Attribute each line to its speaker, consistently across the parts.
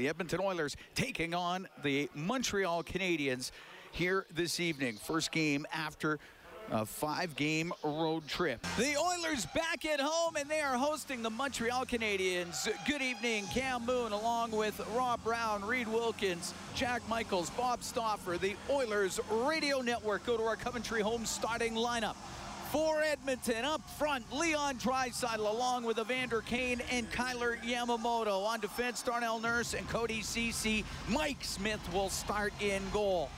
Speaker 1: The Edmonton Oilers taking on the Montreal Canadiens here this evening. First game after a five game road trip. The Oilers back at home and they are hosting the Montreal Canadiens. Good evening, Cam Moon, along with Rob Brown, Reid Wilkins, Jack Michaels, Bob Stauffer, the Oilers Radio Network. Go to our Coventry home starting lineup. For Edmonton, up front, Leon Draisaitl along with Evander Kane and Kailer Yamamoto. On defense, Darnell Nurse and Cody Ceci. Mike Smith will start in goal.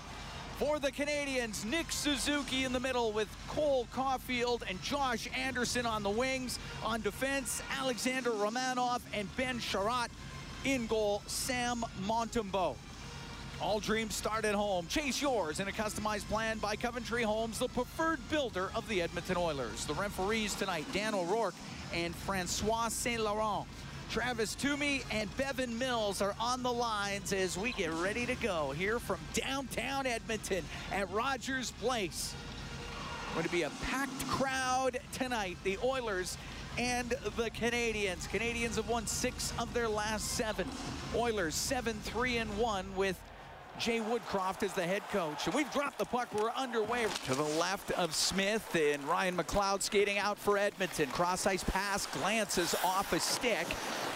Speaker 1: For the Canadiens, Nick Suzuki in the middle with Cole Caufield and Josh Anderson on the wings. On defense, Alexander Romanov and Ben Chiarot. In goal, Sam Montembeault. All dreams start at home. Chase yours in a customized plan by Coventry Homes, the preferred builder of the Edmonton Oilers. The referees tonight, Dan O'Rourke and Francois Saint Laurent. Travis Toomey and Bevan Mills are on the lines as we get ready to go here from downtown Edmonton at Rogers Place. Going to be a packed crowd tonight. The Oilers and the Canadiens. Canadiens have won six of their last seven. Oilers 7-3 and 1 with Jay Woodcroft is the head coach. And we've dropped the puck. We're underway to the left of Smith and Ryan McLeod skating out for Edmonton. Cross ice pass glances off a stick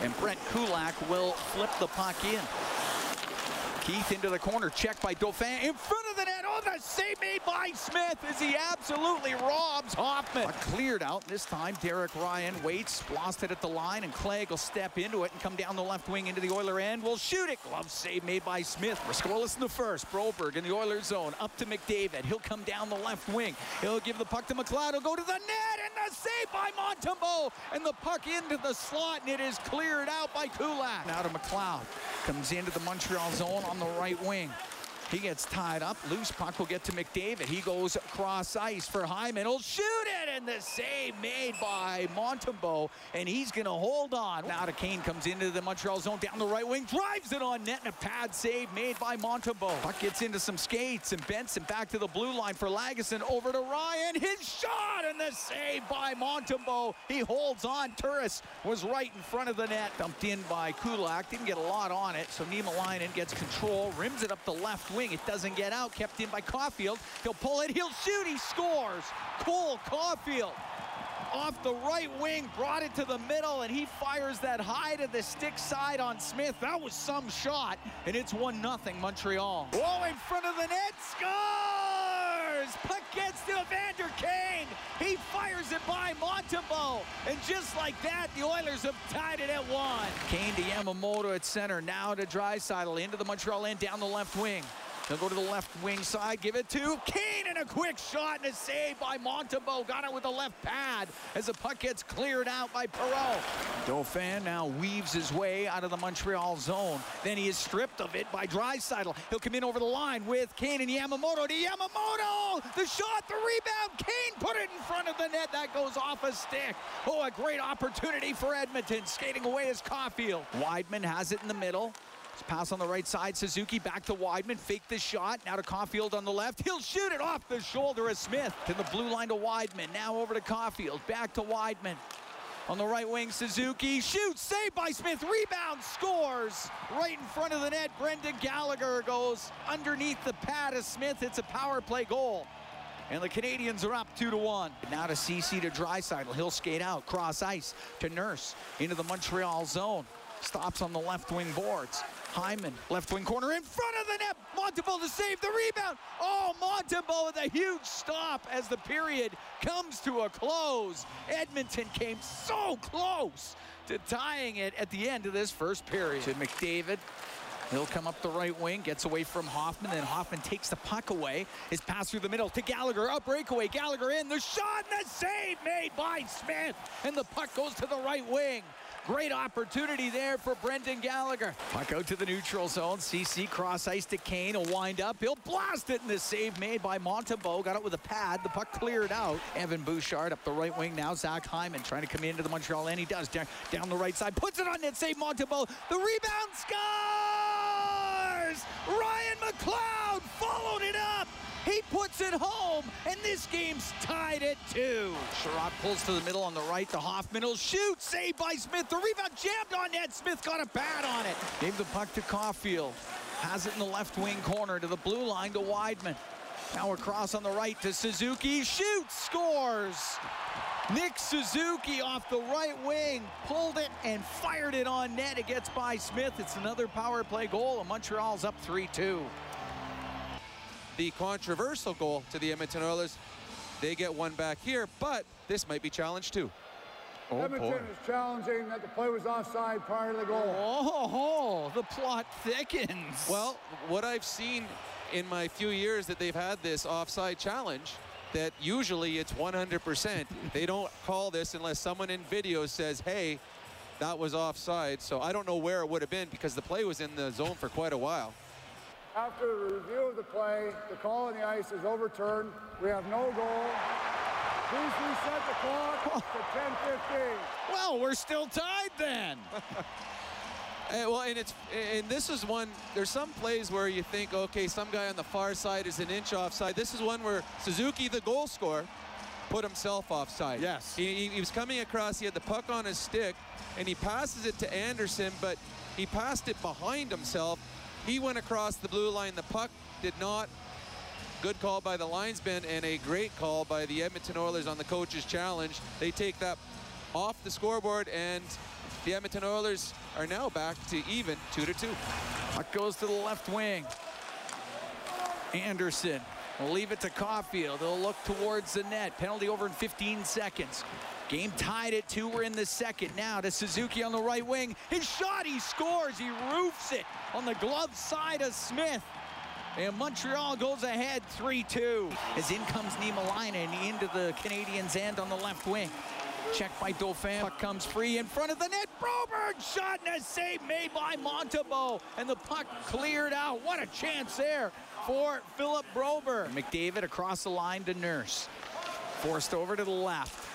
Speaker 1: and Brett Kulak will flip the puck in. Keith into the corner, checked by Dauphin in front of the net. The save made by Smith as he absolutely robs Hoffman. cleared out this time. Derek Ryan waits, lost it at the line, and Clague will step into it and come down the left wing into the Oiler end. Will shoot it. Glove save made by Smith. We're scoreless in the first. Broberg in the Oilers zone. Up to McDavid. He'll come down the left wing. He'll give the puck to McLeod. He'll go to the net, and the save by Montembeault. And the puck into the slot, and it is cleared out by Kulak. Now to McLeod. Comes into the Montreal zone on the right wing. He gets tied up. Loose puck will get to McDavid. He goes across ice for Hyman. He'll shoot it, and the save made by Montembeault, and he's going to hold on. Now to Kane comes into the Montreal zone down the right wing, drives it on net, and a pad save made by Montembeault. Puck gets into some skates, and Benson back to the blue line for Lagesson. Over to Ryan. His shot, and the save by Montembeault. He holds on. Turris was right in front of the net. Dumped in by Kulak. Didn't get a lot on it, so Niemelainen gets control, rims it up the left wing. It doesn't get out. Kept in by Caufield. He'll pull it. He'll shoot. He scores. Cole Caufield off the right wing, brought it to the middle, and he fires that high to the stick side on Smith. That was some shot, and it's 1 nothing Montreal. Whoa, in front of the net, scores! Puck gets to Evander Kane. He fires it by Montembeault, and just like that, the Oilers have tied it at one. Kane to Yamamoto at center, now to Draisaitl, into the Montreal end, down the left wing. He'll go to the left wing side, give it to Kane, and a quick shot and a save by Montembeault. Got it with the left pad as the puck gets cleared out by Perreault. Dauphin now weaves his way out of the Montreal zone. Then he is stripped of it by Draisaitl. He'll come in over the line with Kane and Yamamoto to Yamamoto. The shot, the rebound. Kane put it in front of the net. That goes off a stick. Oh, a great opportunity for Edmonton. Skating away is Caufield. Wideman has it in the middle. Pass on the right side. Suzuki back to Wideman. Fake the shot. Now to Caufield on the left. He'll shoot it off the shoulder of Smith. To the blue line to Wideman. Now over to Caufield. Back to Wideman. On the right wing, Suzuki shoots, saved by Smith, rebound, scores right in front of the net. Brendan Gallagher goes underneath the pad of Smith. It's a power play goal. And the Canadiens are up two to one. Now to Ceci to Draisaitl. He'll skate out, cross ice to Nurse into the Montreal zone. Stops on the left wing boards. Hyman, left wing corner in front of the net. Montembeault to save the rebound. Oh, Montembeault with a huge stop as the period comes to a close. Edmonton came so close to tying it at the end of this first period. To McDavid, He'll come up the right wing, gets away from Hoffman, then Hoffman takes the puck away. His pass through the middle to Gallagher, up breakaway, Gallagher in, the shot and the save made by Smith, and the puck goes to the right wing. Great opportunity there for Brendan Gallagher. Puck out to the neutral zone. Ceci cross ice to Kane. He'll wind up. He'll blast it in the save made by Montembeault. Got it with a pad. The puck cleared out. Evan Bouchard up the right wing now. Zach Hyman trying to come into the Montreal and he does. Down, down the right side. Puts it on net. Save Montembeault. The rebound scores! Ryan McLeod followed it up. He puts it home, and this game's tied at two. Sherrod pulls to the middle on the right to Hoffman. He'll shoot, saved by Smith. The rebound jammed on net. Smith got a pad on it. Gave the puck to Caufield. Has it in the left wing corner to the blue line to Wideman. Now across on the right to Suzuki. Shoots, scores. Nick Suzuki off the right wing, pulled it and fired it on net. It gets by Smith. It's another power play goal, and Montreal's up 3-2.
Speaker 2: The controversial goal to the Edmonton Oilers. They get one back here, but this might be challenged too.
Speaker 3: Oh, Edmonton boy. is challenging that the play was offside prior to the goal.
Speaker 1: Oh, the plot thickens.
Speaker 2: Well, what I've seen in my few years that they've had this offside challenge that usually it's 100%. they don't call this unless someone in video says, hey, that was offside. So I don't know where it would have been because the play was in the zone for quite a while.
Speaker 3: After the review of the play, the call on the ice is overturned. We have no goal. Please reset the clock to 10:15.
Speaker 1: Well, we're still tied then.
Speaker 2: And, well, and it's and this is one. There's some plays where you think, okay, some guy on the far side is an inch offside. This is one where Suzuki, the goal scorer, put himself offside.
Speaker 1: Yes.
Speaker 2: He, he was coming across. He had the puck on his stick, and he passes it to Anderson, but he passed it behind himself. He went across the blue line. The puck did not. Good call by the linesman and a great call by the Edmonton Oilers on the coach's challenge. They take that off the scoreboard and the Edmonton Oilers are now back to even 2 to 2.
Speaker 1: Puck goes to the left wing. Anderson will leave it to Caufield. He'll look towards the net. Penalty over in 15 seconds. Game tied at two. We're in the second now to Suzuki on the right wing. His shot, he scores. He roofs it on the glove side of Smith. And Montreal goes ahead 3-2. As in comes Niemelainen into the Canadiens' end on the left wing. Checked by Dauphin. Puck comes free in front of the net. Broberg shot and a save made by Montembeault. And the puck cleared out. What a chance there for Philip Broberg. McDavid across the line to Nurse. Forced over to the left.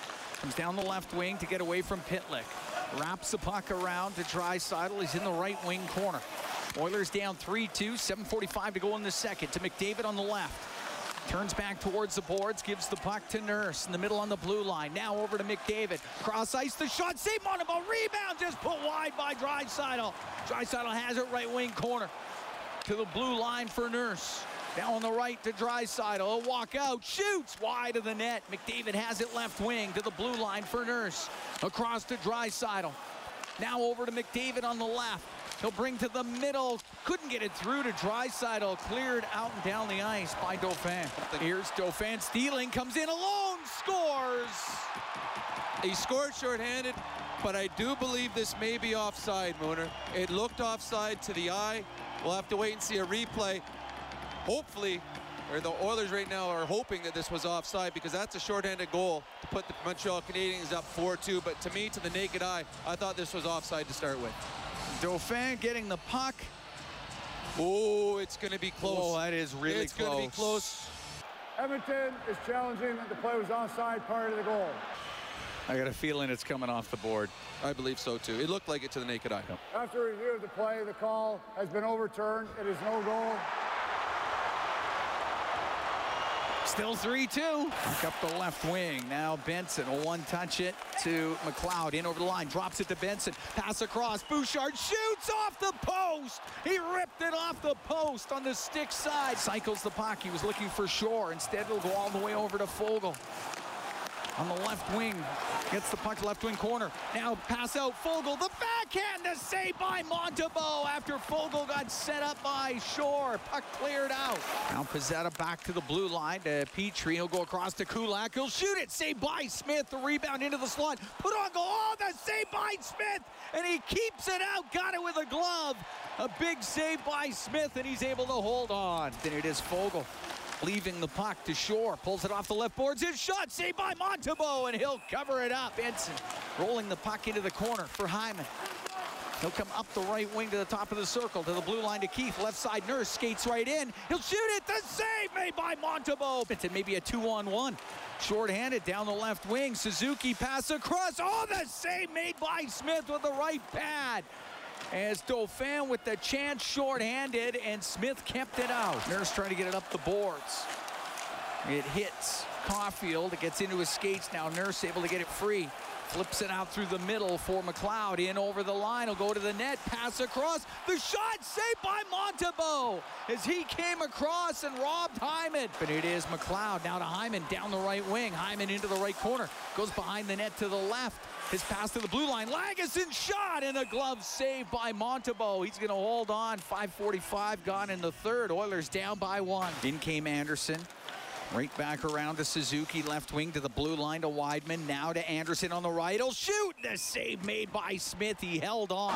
Speaker 1: Comes down the left wing to get away from Pitlick. Wraps the puck around to Draisaitl. He's in the right wing corner. Oilers down 3-2. 7.45 to go in the second to McDavid on the left. Turns back towards the boards, gives the puck to Nurse in the middle on the blue line. Now over to McDavid. Cross ice, the shot, save Montembeault, rebound, just put wide by Draisaitl. Draisaitl has it right wing corner to the blue line for Nurse. Now on the right to Draisaitl, a walk out, shoots wide of the net. McDavid has it left wing to the blue line for Nurse. Across to Draisaitl. Now over to McDavid on the left. He'll bring to the middle. Couldn't get it through to Draisaitl. Cleared out and down the ice by Dauphin. Here's Dauphin stealing. Comes in alone. Scores.
Speaker 2: He scored shorthanded, but I do believe this may be offside, Mooner. It looked offside to the eye. We'll have to wait and see a replay. Hopefully, or the Oilers right now are hoping that this was offside because that's a shorthanded goal to put the Montreal Canadiens up 4-2. But to me, to the naked eye, I thought this was offside to start with.
Speaker 1: Dauphin getting the puck.
Speaker 2: Oh, it's going to be close.
Speaker 1: Oh, that is really
Speaker 2: it's
Speaker 1: close.
Speaker 2: It's going to be close.
Speaker 3: Edmonton is challenging that the play was offside prior to the goal.
Speaker 1: I got a feeling it's coming off the board.
Speaker 2: I believe so too. It looked like it to the naked eye.
Speaker 3: After review of the play, the call has been overturned. It is no goal.
Speaker 1: Still 3-2. Back up the left wing. Now Benson will one-touch it to McLeod. In over the line. Drops it to Benson. Pass across. Bouchard shoots off the post. He ripped it off the post on the stick side. Cycles the puck. He was looking for Shore. Instead, it'll go all the way over to Foegele on the left wing. Gets the puck left wing corner. Now pass out Foegele. The backhand to save by Montembeault after Foegele got set up by Shore. Puck cleared out. Now Pezzetta back to the blue line to Petry. He'll go across to Kulak. He'll shoot it. Saved by Smith. The rebound into the slot. Put on goal. Oh, the save by Smith. And he keeps it out. Got it with a glove. A big save by Smith, and he's able to hold on. Then it is Foegele leaving the puck to Shore. Pulls it off the left boards. His shot saved by Montembeault, and he'll cover it up. Benson rolling the puck into the corner for Hyman. He'll come up the right wing to the top of the circle, to the blue line to Keith. Left side, Nurse skates right in. He'll shoot it. The save made by Montembeault. It's maybe a two-on-one. Short-handed down the left wing. Suzuki pass across. Oh, the save made by Smith with the right pad as Dauphin with the chance short-handed, and Smith kept it out. Nurse trying to get it up the boards. It hits Caufield. It gets into his skates now. Nurse able to get it free. Flips it out through the middle for McLeod. In over the line. He'll go to the net. Pass across. The shot saved by Montembeault as he came across and robbed Hyman. But it is McLeod now to Hyman down the right wing. Hyman into the right corner. Goes behind the net to the left. His pass to the blue line. Lagesson shot and a glove saved by Montembeault. He's going to hold on. 5.45 gone in the third. Oilers down by one. In came Anderson. Right back around to Suzuki, left wing to the blue line to Wideman. Now to Anderson on the right. He'll shoot. The save made by Smith. He held on.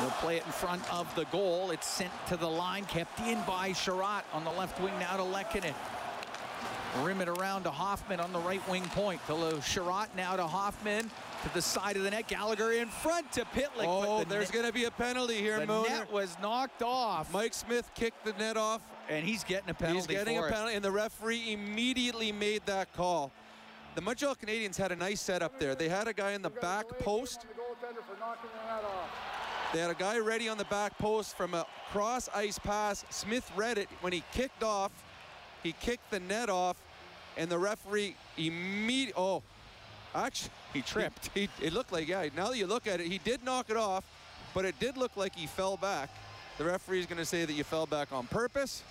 Speaker 1: He'll play it in front of the goal. It's sent to the line, kept in by Sherratt on the left wing now to Lehkonen. Rim it around to Hoffman on the right wing point. To Sherratt now to Hoffman to the side of the net. Gallagher in front to Pitlick.
Speaker 2: Oh,
Speaker 1: the
Speaker 2: there's going to be a penalty here,
Speaker 1: the
Speaker 2: Mooner.
Speaker 1: net was knocked off,
Speaker 2: Mike Smith kicked the net off.
Speaker 1: And he's getting a penalty.
Speaker 2: He's getting
Speaker 1: for
Speaker 2: a
Speaker 1: it.
Speaker 2: penalty, and the referee immediately made that call. The Montreal Canadiens had a nice setup there. They had a guy in the
Speaker 3: We got a
Speaker 2: back post.
Speaker 3: the goaltender for knocking the net off.
Speaker 2: They had a guy ready on the back post from a cross ice pass. Smith read it when he kicked off. He kicked the net off, and the referee immediately. Oh, actually,
Speaker 1: He tripped.
Speaker 2: He, it looked like yeah. Now that you look at it, he did knock it off, but it did look like he fell back. The referee is going to say that you fell back on purpose,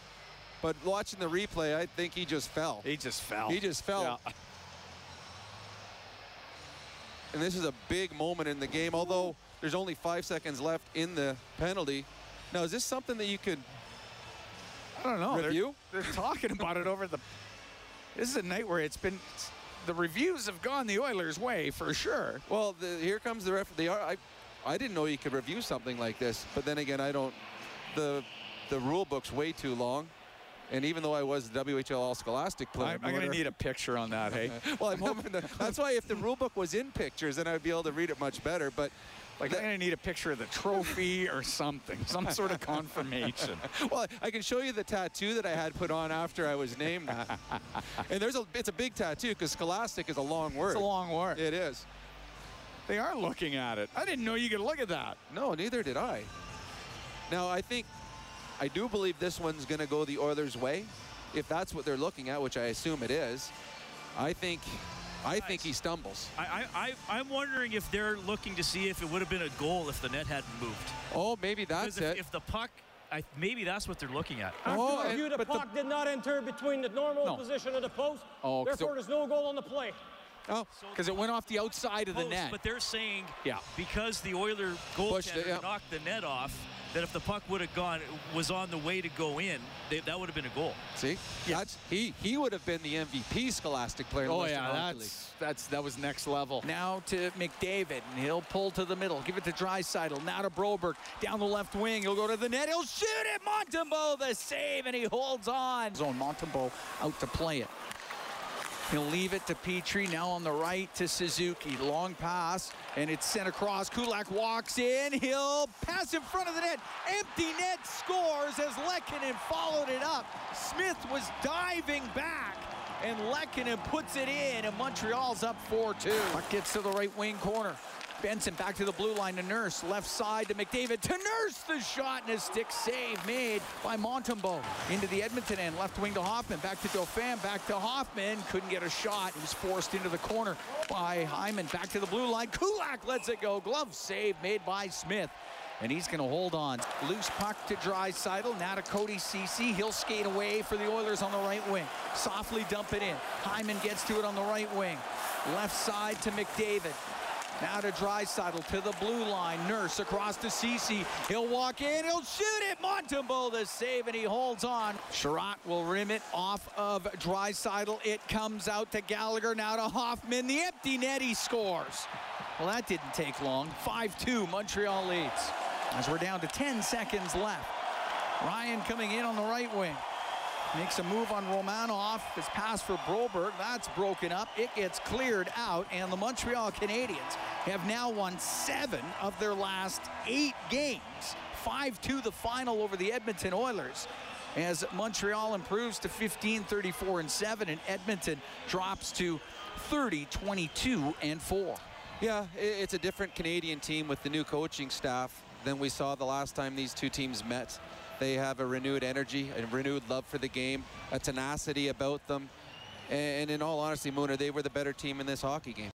Speaker 2: but watching the replay, I think he just fell.
Speaker 1: He just fell.
Speaker 2: He just fell.
Speaker 1: Yeah.
Speaker 2: And this is a big moment in the game, although there's only five seconds left in the penalty. Now, is this something that you could
Speaker 1: I don't know. They're-
Speaker 2: Review?
Speaker 1: They're, talking about it over the. This is a night where it's been. The reviews have gone the Oilers' way for sure.
Speaker 2: Well, the, here comes the ref. They are. I, I didn't know you could review something like this, but then again, I don't. The, the rule book's way too long, and even though I was the WHL All Scholastic player,
Speaker 1: I'm, I'm going to need a picture on that, hey?
Speaker 2: well, I'm hoping that. That's why if the rule book was in pictures, then I'd be able to read it much better. But
Speaker 1: Like, I'm going to need a picture of the trophy or something, some sort of confirmation.
Speaker 2: well, I can show you the tattoo that I had put on after I was named. and there's a. It's a big tattoo because Scholastic is a long word.
Speaker 1: It's a long word.
Speaker 2: It is.
Speaker 1: They are looking at it. I didn't know you could look at that.
Speaker 2: No, neither did I. Now, I think, I do believe this one's going to go the Oilers' way, if that's what they're looking at, which I assume it is. I think, I think he stumbles.
Speaker 4: I, I, I, I'm wondering if they're looking to see if it would have been a goal if the net hadn't moved.
Speaker 2: Oh, maybe that's
Speaker 4: Because
Speaker 2: it.
Speaker 4: if, if the puck, I, maybe that's what they're looking at.
Speaker 2: Oh,
Speaker 5: After
Speaker 2: and-
Speaker 5: review, the
Speaker 2: but the-
Speaker 5: puck did not enter between the normal
Speaker 1: No.
Speaker 5: position of the post.
Speaker 1: Oh,
Speaker 5: Therefore,
Speaker 1: it-
Speaker 5: there's no goal on the play.
Speaker 2: oh,
Speaker 1: Because it went off the outside of the
Speaker 4: Post,
Speaker 1: net.
Speaker 4: But they're saying
Speaker 1: Yeah.
Speaker 4: because the Oiler
Speaker 2: Pushed it,
Speaker 4: goaltender
Speaker 2: yeah.
Speaker 4: knocked the net off, that if the puck would have gone, was on the way to go in, they, that would have been a goal.
Speaker 2: see? That's, he, he would have been the MVP Scholastic player.
Speaker 1: Oh yeah,
Speaker 2: Hockey League.
Speaker 1: that's that's that was next level. Now to McDavid, and he'll pull to the middle, give it to Draisaitl. Now to Broberg, down the left wing. He'll go to the net. He'll shoot it. Montembeault the save, and he holds on. Zone Montembeault out to play it. He'll leave it to Petry. Now on the right to Suzuki. Long pass, and it's sent across. Kulak walks in. He'll pass in front of the net. Empty net scores as Lehkonen followed it up. Smith was diving back, and Lehkonen puts it in, and Montreal's up 4-2. Puck gets to the right wing corner. Benson back to the blue line to Nurse. Left side to McDavid. To Nurse, the shot and a stick save made by Montembeault. Into the Edmonton end. Left wing to Hoffman. Back to Dauphin. Back to Hoffman. Couldn't get a shot. He was forced into the corner by Hyman. Back to the blue line. Kulak lets it go. Glove save made by Smith. And he's going to hold on. Loose puck to Dry Draisaitl. Now to Cody Ceci. He'll skate away for the Oilers on the right wing. Softly dump it in. Hyman gets to it on the right wing. Left side to McDavid. Now to Draisaitl to the blue line. Nurse across to Ceci. He'll walk in. He'll shoot it. Montembeault the save, and he holds on. Sherratt will rim it off of Draisaitl. It comes out to Gallagher. Now to Hoffman. The empty net. He scores. Well, that didn't take long. 5-2. Montreal leads. As we're down to 10 seconds left. Ryan coming in on the right wing. Makes a move on Romanov. His pass for Broberg. That's broken up. It gets cleared out. And the Montreal Canadiens have now won seven of their last eight games. 5-2 the final over the Edmonton Oilers. As Montreal improves to 15, 34, and 7, and Edmonton drops to 30, 22, and 4.
Speaker 2: Yeah, it's a different Canadian team with the new coaching staff than we saw the last time these two teams met. They have a renewed energy, a renewed love for the game, a tenacity about them. And in all honesty, Mooner, they were the better team in this hockey game.